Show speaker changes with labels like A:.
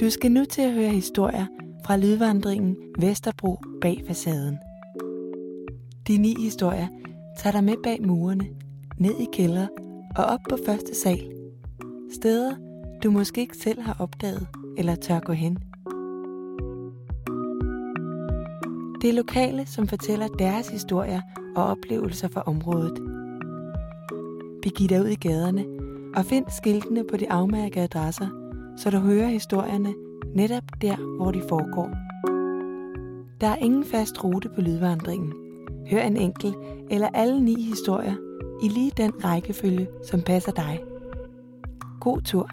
A: Du skal nu til at høre historier fra lydvandringen Vesterbro bag facaden. De ni historier tager dig med bag murene, ned i kælder og op på første sal. Steder, du måske ikke selv har opdaget eller tør gå hen. Det er lokale, som fortæller deres historier og oplevelser fra området. Begiv dig ud i gaderne og find skiltene på de afmærkede adresser, så du hører historierne netop der, hvor de foregår. Der er ingen fast rute på lydvandringen. Hør en enkelt eller alle ni historier i lige den rækkefølge, som passer dig. God tur.